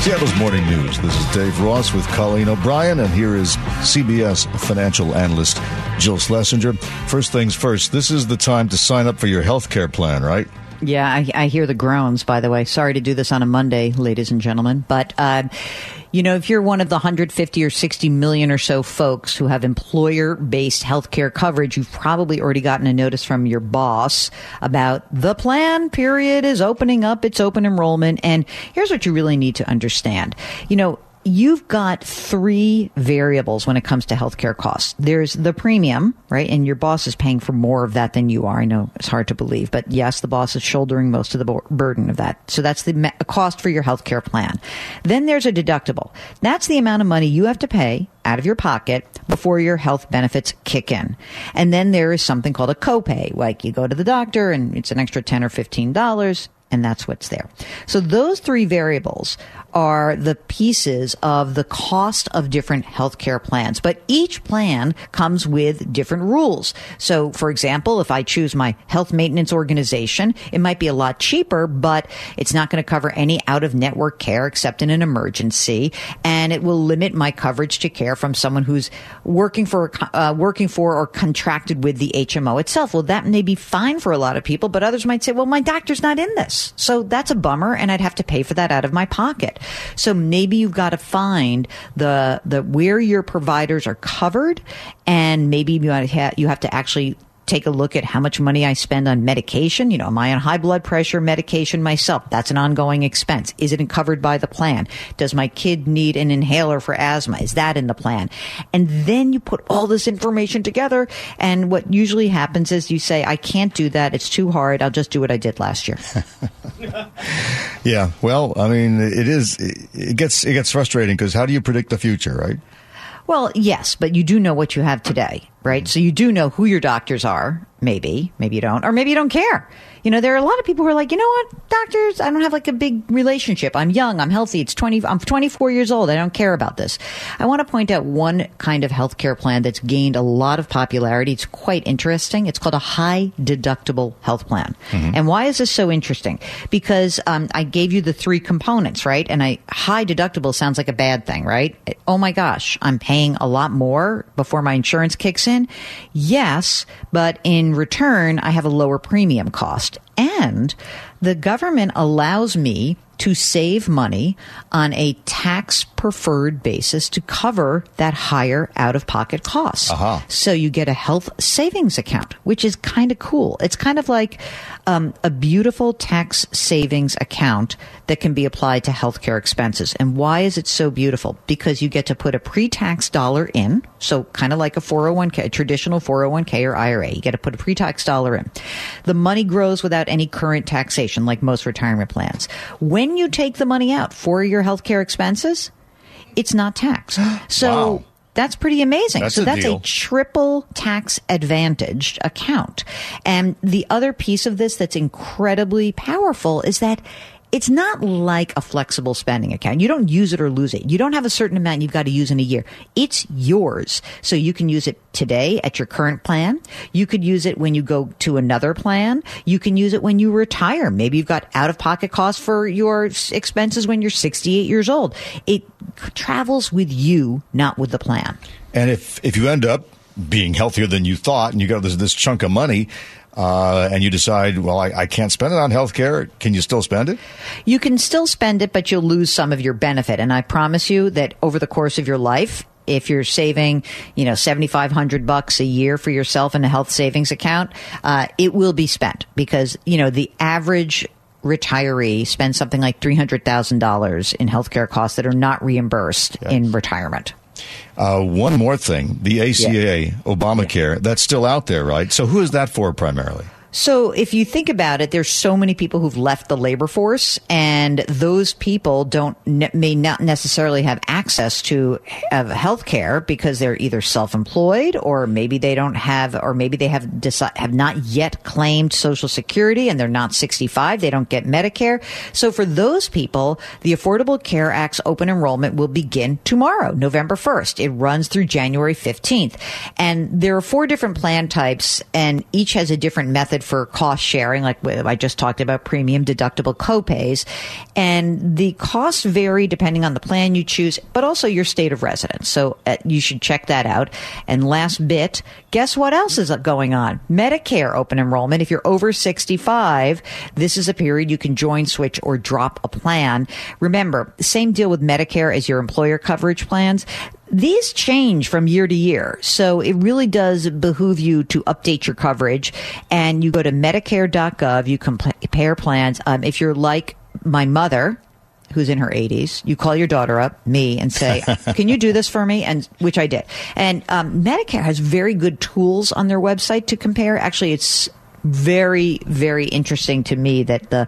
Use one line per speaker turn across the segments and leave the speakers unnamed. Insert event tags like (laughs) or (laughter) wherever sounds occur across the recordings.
Seattle's Morning News. This is Dave Ross with Colleen O'Brien, and here is CBS financial analyst Jill Schlesinger. First things first, this is the time to sign up for your health care plan, right?
Yeah, I, I, hear the groans, by the way. Sorry to do this on a Monday, ladies and gentlemen. But, uh, you know, if you're one of the 150 or 60 million or so folks who have employer based healthcare coverage, you've probably already gotten a notice from your boss about the plan period is opening up its open enrollment. And here's what you really need to understand. You know, you've got three variables when it comes to healthcare costs. There's the premium, right? And your boss is paying for more of that than you are. I know it's hard to believe, but yes, the boss is shouldering most of the burden of that. So that's the cost for your healthcare plan. Then there's a deductible. That's the amount of money you have to pay out of your pocket before your health benefits kick in. And then there is something called a copay, like you go to the doctor and it's an extra 10 or $15 and that's what's there. So those three variables are the pieces of the cost of different healthcare plans, but each plan comes with different rules. So, for example, if I choose my health maintenance organization, it might be a lot cheaper, but it's not going to cover any out of network care except in an emergency, and it will limit my coverage to care from someone who's working for uh, working for or contracted with the HMO itself. Well, that may be fine for a lot of people, but others might say, "Well, my doctor's not in this." So that's a bummer and I'd have to pay for that out of my pocket. So maybe you've got to find the, the, where your providers are covered and maybe you have, you have to actually take a look at how much money I spend on medication. You know, am I on high blood pressure medication myself? That's an ongoing expense. Is it covered by the plan? Does my kid need an inhaler for asthma? Is that in the plan? And then you put all this information together. And what usually happens is you say, I can't do that. It's too hard. I'll just do what I did last year. (laughs)
yeah. Well, I mean, it is, it gets, it gets frustrating because how do you predict the future, right?
Well, yes, but you do know what you have today right? So you do know who your doctors are, maybe, maybe you don't, or maybe you don't care. You know, there are a lot of people who are like, you know what, doctors, I don't have like a big relationship. I'm young, I'm healthy. It's 20, I'm 24 years old. I don't care about this. I want to point out one kind of healthcare plan that's gained a lot of popularity. It's quite interesting. It's called a high deductible health plan. Mm-hmm. And why is this so interesting? Because um, I gave you the three components, right? And I high deductible sounds like a bad thing, right? Oh my gosh, I'm paying a lot more before my insurance kicks in. Yes, but in return, I have a lower premium cost. And the government allows me to save money on a tax preferred basis to cover that higher out of pocket cost. Uh-huh. So you get a health savings account, which is kind of cool. It's kind of like um, a beautiful tax savings account that can be applied to healthcare expenses. And why is it so beautiful? Because you get to put a pre tax dollar in. So kind of like a 401k, a traditional 401k or IRA. You get to put a pre tax dollar in. The money grows without any current taxation, like most retirement plans. When you take the money out for your healthcare expenses, it's not taxed. (gasps) So wow. That's pretty amazing.
That's
so that's
deal.
a triple tax advantaged account. And the other piece of this that's incredibly powerful is that it's not like a flexible spending account. You don't use it or lose it. You don't have a certain amount you've got to use in a year. It's yours. So you can use it today at your current plan. You could use it when you go to another plan. You can use it when you retire. Maybe you've got out of pocket costs for your expenses when you're 68 years old. It travels with you, not with the plan.
And if, if you end up being healthier than you thought and you got this, this chunk of money, uh, and you decide, well, I, I, can't spend it on health care, can you still spend it?
You can still spend it, but you'll lose some of your benefit. And I promise you that over the course of your life, if you're saving, you know, 7,500 bucks a year for yourself in a health savings account, uh, it will be spent because, you know, the average retiree spends something like $300,000 in healthcare costs that are not reimbursed yes. in retirement.
Uh, one more thing the ACA, yeah. Obamacare, that's still out there, right? So who is that for primarily?
So if you think about it, there's so many people who've left the labor force, and those people don't may not necessarily have access to health care because they're either self-employed or maybe they don't have, or maybe they have deci- have not yet claimed Social Security and they're not 65. They don't get Medicare. So for those people, the Affordable Care Act's open enrollment will begin tomorrow, November 1st. It runs through January 15th, and there are four different plan types, and each has a different method for cost sharing, like I just talked about premium deductible copays. And the costs vary depending on the plan you choose, but also your state of residence. So uh, you should check that out. And last bit, guess what else is going on? Medicare open enrollment. If you're over 65, this is a period you can join, switch, or drop a plan. Remember, same deal with Medicare as your employer coverage plans. These change from year to year. So it really does behoove you to update your coverage and you go to medicare.gov. You compare plans. Um, if you're like my mother, who's in her 80s, you call your daughter up, me, and say, (laughs) "Can you do this for me?" And which I did. And um, Medicare has very good tools on their website to compare. Actually, it's very very interesting to me that the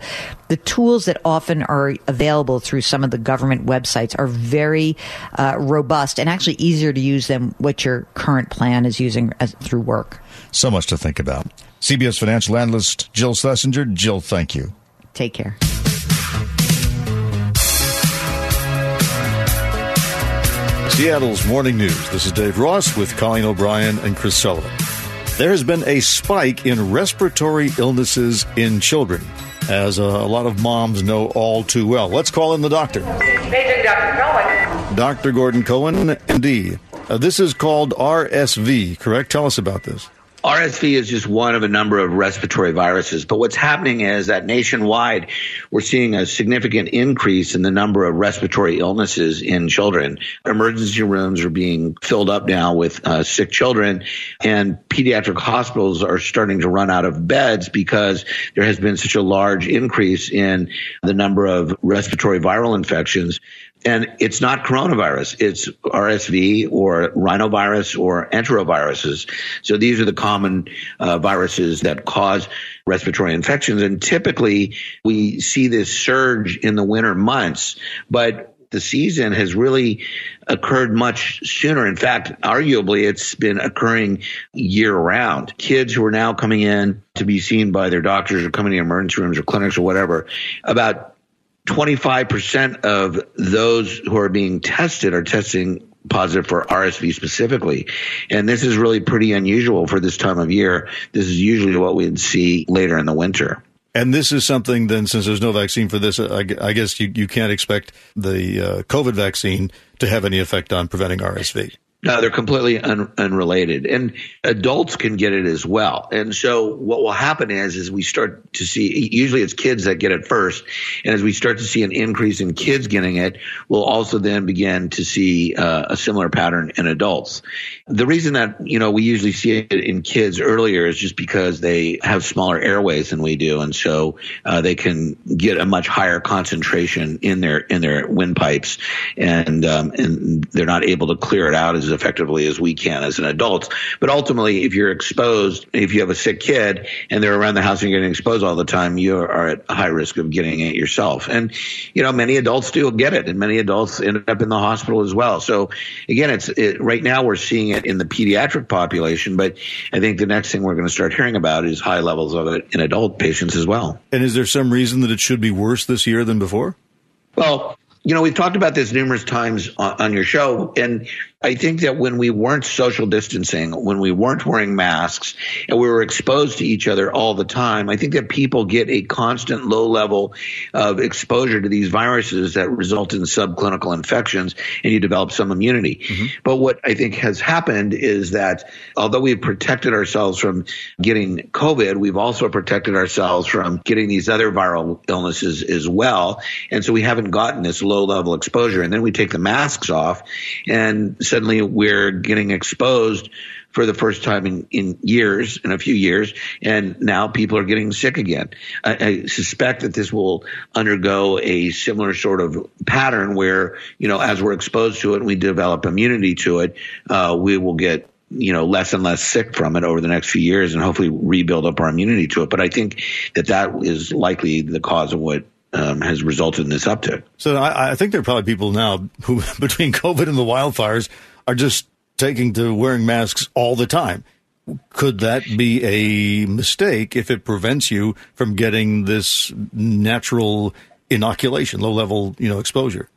the tools that often are available through some of the government websites are very uh, robust and actually easier to use than what your current plan is using as, through work.
So much to think about. CBS financial analyst Jill Schlesinger. Jill, thank you.
Take care.
Seattle's Morning News. This is Dave Ross with Colleen O'Brien and Chris Sullivan. There has been a spike in respiratory illnesses in children, as a, a lot of moms know all too well. Let's call in the doctor.
Major Dr. Cohen.
Dr. Gordon Cohen, MD. Uh, this is called RSV, correct? Tell us about this.
RSV is just one of a number of respiratory viruses. But what's happening is that nationwide, we're seeing a significant increase in the number of respiratory illnesses in children. Emergency rooms are being filled up now with uh, sick children, and pediatric hospitals are starting to run out of beds because there has been such a large increase in the number of respiratory viral infections and it's not coronavirus. It's RSV or rhinovirus or enteroviruses. So these are the common uh, viruses that cause respiratory infections. And typically we see this surge in the winter months, but the season has really occurred much sooner. In fact, arguably it's been occurring year round. Kids who are now coming in to be seen by their doctors or coming to emergency rooms or clinics or whatever, about 25% of those who are being tested are testing positive for RSV specifically. And this is really pretty unusual for this time of year. This is usually what we'd see later in the winter.
And this is something then, since there's no vaccine for this, I, I guess you, you can't expect the uh, COVID vaccine to have any effect on preventing RSV.
No, they're completely un- unrelated, and adults can get it as well. And so, what will happen is, is we start to see. Usually, it's kids that get it first, and as we start to see an increase in kids getting it, we'll also then begin to see uh, a similar pattern in adults. The reason that you know we usually see it in kids earlier is just because they have smaller airways than we do, and so uh, they can get a much higher concentration in their in their windpipes, and um, and they're not able to clear it out as effectively as we can as an adult. But ultimately, if you're exposed, if you have a sick kid and they're around the house and you're getting exposed all the time, you are at high risk of getting it yourself. And, you know, many adults do get it and many adults end up in the hospital as well. So again, it's it, right now we're seeing it in the pediatric population, but I think the next thing we're going to start hearing about is high levels of it in adult patients as well.
And is there some reason that it should be worse this year than before?
Well, you know, we've talked about this numerous times on, on, your show, and I think that when we weren't social distancing, when we weren't wearing masks, and we were exposed to each other all the time, I think that people get a constant low level of exposure to these viruses that result in subclinical infections, and you develop some immunity. Mm-hmm. But what I think has happened is that although we've protected ourselves from getting COVID, we've also protected ourselves from getting these other viral illnesses as well, and so we haven't gotten this low level exposure. And then we take the masks off, and suddenly we're getting exposed for the first time in, in years, in a few years, and now people are getting sick again. I, I, suspect that this will undergo a similar sort of pattern where, you know, as we're exposed to it and we develop immunity to it, uh, we will get you know less and less sick from it over the next few years and hopefully rebuild up our immunity to it but i think that that is likely the cause of what um, has resulted in this uptick.
So I, I, think there are probably people now who, (laughs) between COVID and the wildfires, are just taking to wearing masks all the time. Could that be a mistake if it prevents you from getting this natural inoculation, low level, you know, exposure?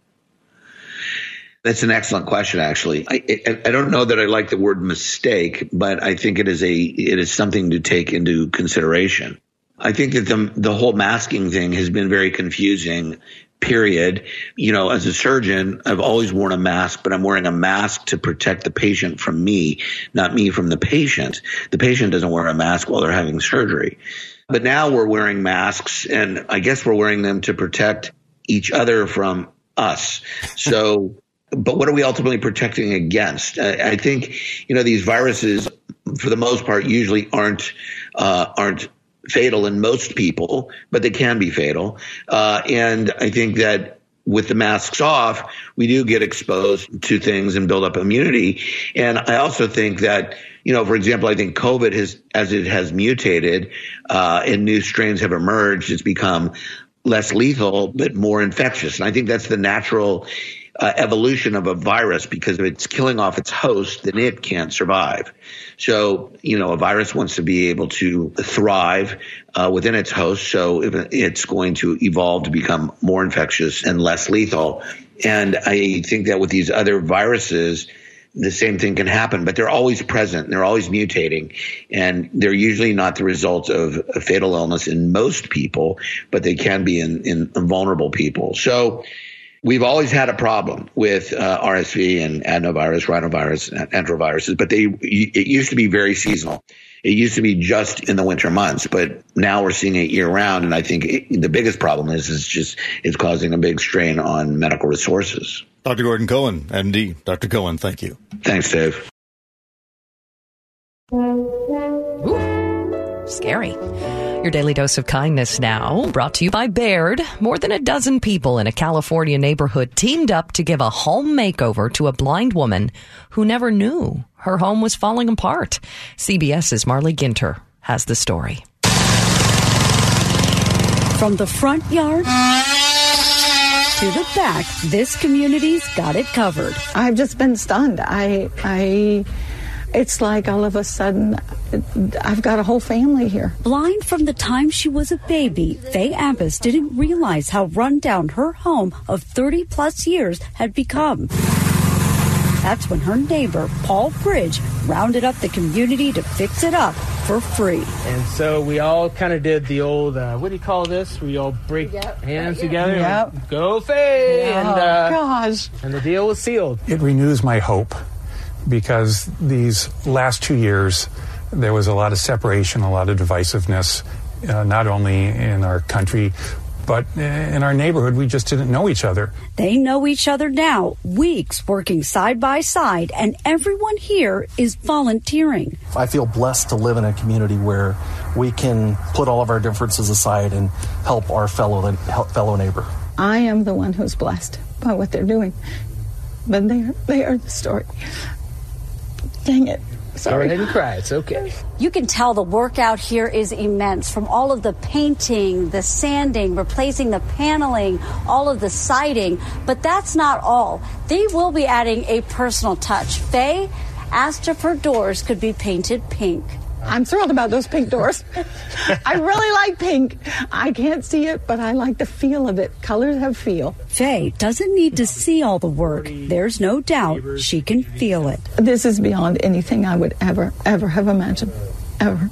That's an excellent question, actually. I, I, I, don't know that I like the word mistake, but I think it is a it is something to take into consideration. I think that the the whole masking thing has been very confusing. Period. You know, as a surgeon, I've always worn a mask, but I'm wearing a mask to protect the patient from me, not me from the patient. The patient doesn't wear a mask while they're having surgery. But now we're wearing masks, and I guess we're wearing them to protect each other from us. So (laughs) but what are we ultimately protecting against? I, think you know these viruses, for the most part, usually aren't uh, aren't fatal in most people, but they can be fatal. Uh, and I think that with the masks off, we do get exposed to things and build up immunity. And I also think that, you know, for example, I think COVID has, as it has mutated, uh, and new strains have emerged, it's become less lethal, but more infectious. And I think that's the natural uh, evolution of a virus because if it's killing off its host, then it can't survive. So, you know, a virus wants to be able to thrive uh, within its host. So it's going to evolve to become more infectious and less lethal. And I think that with these other viruses, the same thing can happen, but they're always present. They're always mutating, and they're usually not the result of a fatal illness in most people, but they can be in, in vulnerable people. So we've always had a problem with uh, RSV and adenovirus, rhinovirus, and enteroviruses, but they it used to be very seasonal. It used to be just in the winter months, but now we're seeing it year round. And I think it, the biggest problem is it's just it's causing a big strain on medical resources.
Dr. Gordon Cohen, MD. Dr. Cohen, thank you.
Thanks, Dave.
Ooh, scary. Your daily dose of kindness now, brought to you by Baird. More than a dozen people in a California neighborhood teamed up to give a home makeover to a blind woman who never knew her home was falling apart. CBS's Marlee Ginter has the story.
From the front yard to the back, this community's got it covered.
I've just been stunned. I, I, it's like all of a sudden I've got a whole family here.
Blind from the time she was a baby, Faye Abbas didn't realize how run down her home of 30 plus years had become. That's when her neighbor, Paul Bridge, rounded up the community to fix it up for free.
And so we all kind of did the old, uh, what do you call this? We all break yep. hands together. Yep. Go Faye!
Oh, and, uh, gosh.
And the deal was sealed.
It renews my hope because these last two years, there was a lot of separation, a lot of divisiveness, uh, not only in our country, but in our neighborhood, we just didn't know each other.
They know each other now, weeks working side by side, and everyone here is volunteering.
I feel blessed to live in a community where we can put all of our differences aside and help our fellow fellow neighbor.
I am the one who's blessed by what they're doing, but they are, they are the story. Dang it.
Sorry. Go ahead and cry. It's okay.
You can tell the work out here is immense from all of the painting, the sanding, replacing the paneling, all of the siding. But that's not all. They will be adding a personal touch. Faye asked if her doors could be painted pink.
I'm thrilled about those pink doors. (laughs) I really like pink. I can't see it, but I like the feel of it. Colors have feel.
Faye doesn't need to see all the work. There's no doubt she can feel it.
This is beyond anything I would ever, ever have imagined. Ever.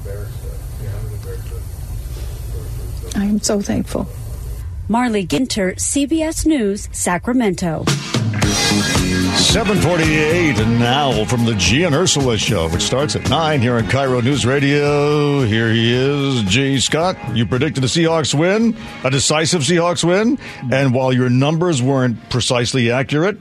I am so thankful.
Marlee Ginter, CBS News, Sacramento.
748 and now from the G and Ursula show, which starts at 9 here on KIRO News Radio. Here he is, Gee Scott. You predicted a Seahawks win, a decisive Seahawks win. And while your numbers weren't precisely accurate,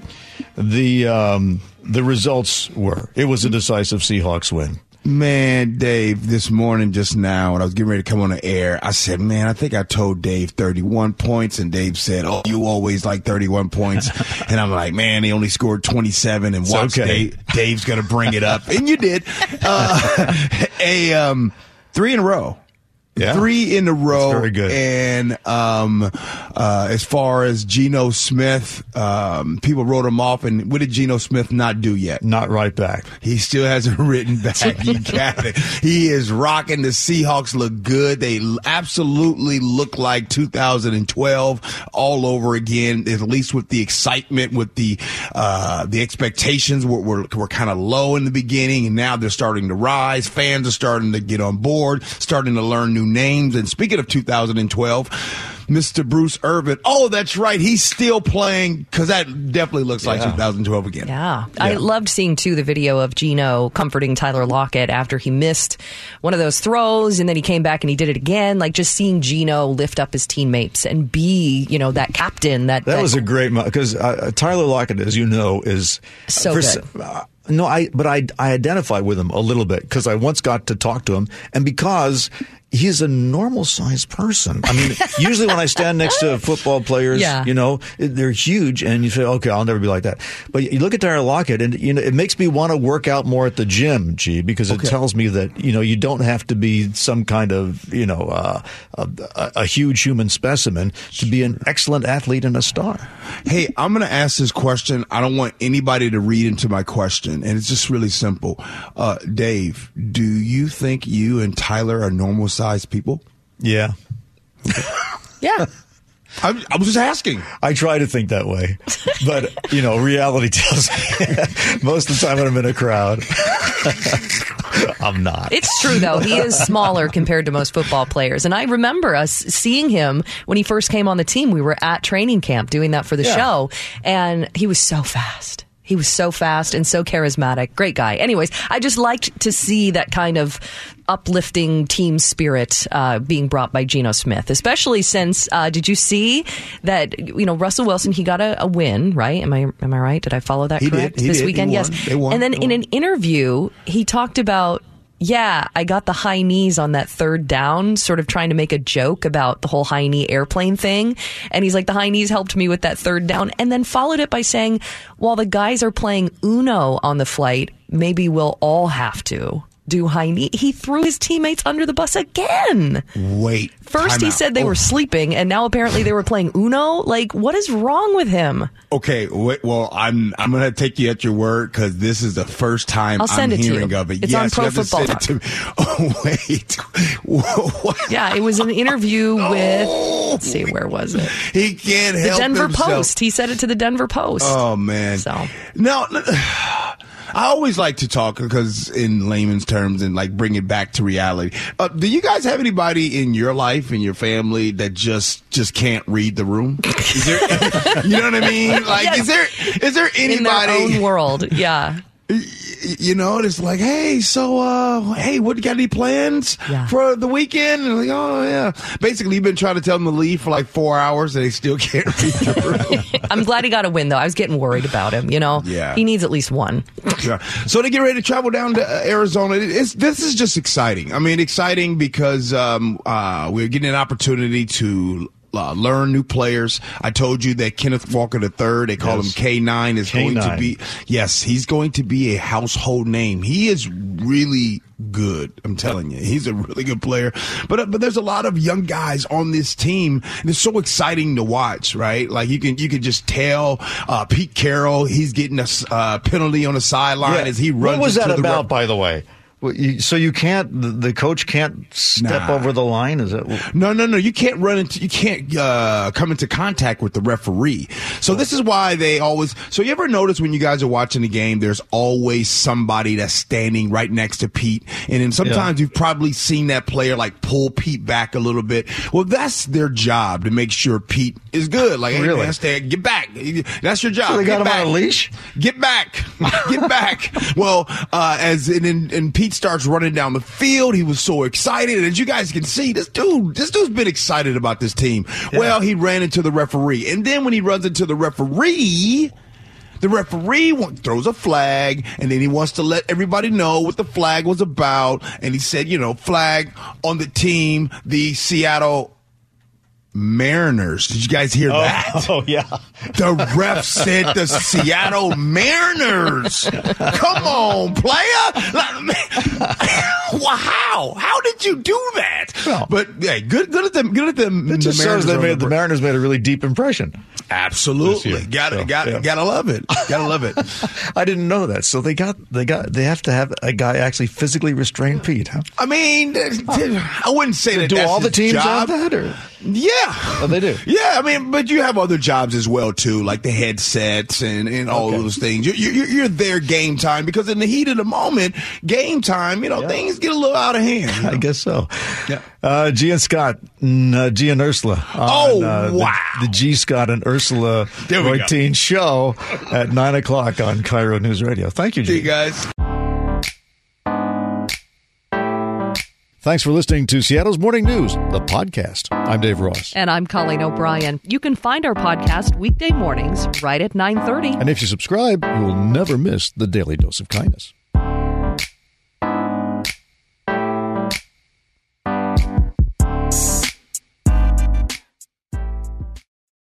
the, um, the results were. It was a decisive Seahawks win.
Man, Dave, this morning just now when I was getting ready to come on the air, I said, man, I think I told Dave 31 points and Dave said, oh, you always like 31 points. (laughs) and I'm like, man, he only scored 27 and watch okay. Dave, Dave's going to bring it up. and you did. Uh, (laughs) a, um, three in a row.
Yeah.
Three in a row.
That's very good.
And um, uh, as far as Geno Smith, um, people wrote him off. And what did Geno Smith not do yet?
Not right back.
He still hasn't (laughs) written back. you got it. He is rocking. The Seahawks look good. They absolutely look like 2012 all over again. At least with the excitement, with the uh, the expectations were were, were kind of low in the beginning, and now they're starting to rise. Fans are starting to get on board, starting to learn new names. And speaking of 2012. Mr. Bruce Irvin. Oh, that's right. He's still playing because that definitely looks like 2012 again.
Yeah. I loved seeing too the video of Geno comforting Tyler Lockett after he missed one of those throws and then he came back and he did it again. Like just seeing Geno lift up his teammates and be, you know, that captain that
That was a great because uh, Tyler Lockett, as you know, is
So good.
uh, no, I but I I identify with him a little bit because I once got to talk to him, and because he's a normal sized person. I mean, (laughs) usually when I stand next to football players,
Yeah.
you know, they're huge, and you say, okay, I'll never be like that. But you look at Tyler Lockett, and you know, it makes me want to work out more at the gym, G, because it tells me that you know you don't have to be some kind of you know uh, a, a, a huge human specimen to be an excellent athlete and a star.
Hey, I'm going to ask this question. I don't want anybody to read into my question, and it's just really simple. Uh, Dave, do you think you and Tyler are normal sized people?
Yeah. (laughs)
Yeah.
I, I was just asking.
I try to think that way, but you know, reality (laughs) tells me (laughs) most of the time when I'm in a crowd, I'm not.
It's true though. He is smaller compared to most football players. And I remember us seeing him when he first came on the team. We were at training camp doing that for the
Yeah.
show and he was so fast. He was so fast and so charismatic. Great guy. Anyways, I just liked to see that kind of uplifting team spirit uh, being brought by Geno Smith, especially since uh, did you see that you know Russell Wilson he got a, a win right? Am I am I right? Did I follow that
He did.
correct
He
this
did.
Weekend? Yes. And then in an interview, he talked about, yeah, I got the high knees on that third down, sort of trying to make a joke about the whole high knee airplane thing. And he's like, the high knees helped me with that third down. And then followed it by saying, while the guys are playing Uno on the flight, maybe we'll all have to do high. He threw his teammates under the bus again.
Wait.
First, he
out.
said they
Oh,
were sleeping, and now apparently they were playing Uno. Like, what is wrong with him?
Okay, wait, well, I'm I'm gonna take you at your word because this is the first time
I'll send
am
it to
hearing
you.
of it.
It's on Pro
to
Football
to me. (laughs) Oh wait? (laughs)
Yeah, it was an interview with. Let's see, where was it?
He can't
The
help
Denver
himself.
Post. He said it to the Denver Post.
Oh man.
So
No, no, I always like to talk because in layman's terms and like bring it back to reality. Uh, do you guys have anybody in your life in your family that just just can't read the room? Is there, (laughs) you know what I mean? Like,
Yes.
is there is there anybody
in their own world, yeah.
You know, it's like, hey, so, uh, hey, what you got any plans
Yeah.
for the weekend? And like, oh yeah. Basically, you've been trying to tell them to leave for like four hours, and they still can't (laughs) the room. (laughs)
I'm glad he got a win though. I was getting worried about him. You know,
Yeah.
he needs at least one.
Yeah. So they get ready to travel down to uh, Arizona. It's, this is just exciting. I mean, exciting because um, uh, we're getting an opportunity to. Uh, learn new players. I told you that Kenneth Walker III, they call
Yes.
him K9, is going to be, yes, he's going to be a household name. He is really good. I'm telling you, he's a really good player. But uh, but there's a lot of young guys on this team. And it's so exciting to watch, right? Like you can you can just tell uh, Pete Carroll he's getting a uh, penalty on the sideline as he runs.
What was that about,
rep-
by the way? Well, you- So you can't, the, coach can't step
Nah.
over the line? Is it?
No, no, no. You can't run into, you can't uh, come into contact with the referee. So this is why they always. So you ever notice when you guys are watching the game, there's always somebody that's standing right next to Pete, and then sometimes you've probably seen that player like pull Pete back a little bit. Well, that's their job to make sure Pete is good. Like, hey,
Really?
man, get back. That's your job.
So they got
Get
him
back.
on a leash?
Get back. (laughs) Get back. well, uh, as and, and, and Pete starts running down the field, he was so excited. And as you guys can see, this dude, this dude's been excited about this team. Well, he ran into the referee. And then when he runs into the referee, the referee throws a flag and then he wants to let everybody know what the flag was about. And he said, you know, flag on the team, the Seattle Mariners. Did you guys hear oh, that? (laughs)
Oh, yeah.
The ref said the Seattle Mariners. Come on, player. (laughs) wow, how did you do that? Well, but yeah, good, good at them. Good at them.
It just
the
shows they
are on
made the Mariners made a really deep impression.
Absolutely, got it, got it, gotta love it, gotta love it. (laughs)
I didn't know that. So they got they got they have to have a guy actually physically restrain Pete. Huh?
I mean, uh, I wouldn't say that.
Do all the teams
job.
have that? Or?
Yeah,
Oh, they do.
Yeah, I mean, but you have other jobs as well too, like the headsets and, and all
Okay.
those things. You're, you're, you're there game time because in the heat of the moment, game time, you know, things get a little out of hand. you (laughs)
I guess so.
Yeah.
Uh, G and Scott, and, uh, G and Ursula. on,
Oh,
uh, the-
wow.
The, Gee Scott and Ursula
There we go.
routine show at nine o'clock on KIRO News Radio. Thank you,
See
G.
you guys.
Thanks for listening to Seattle's Morning News, the podcast. I'm Dave Ross.
And I'm Colleen O'Brien. You can find our podcast weekday mornings right at 9:30.
And if you subscribe, you will never miss the daily dose of kindness.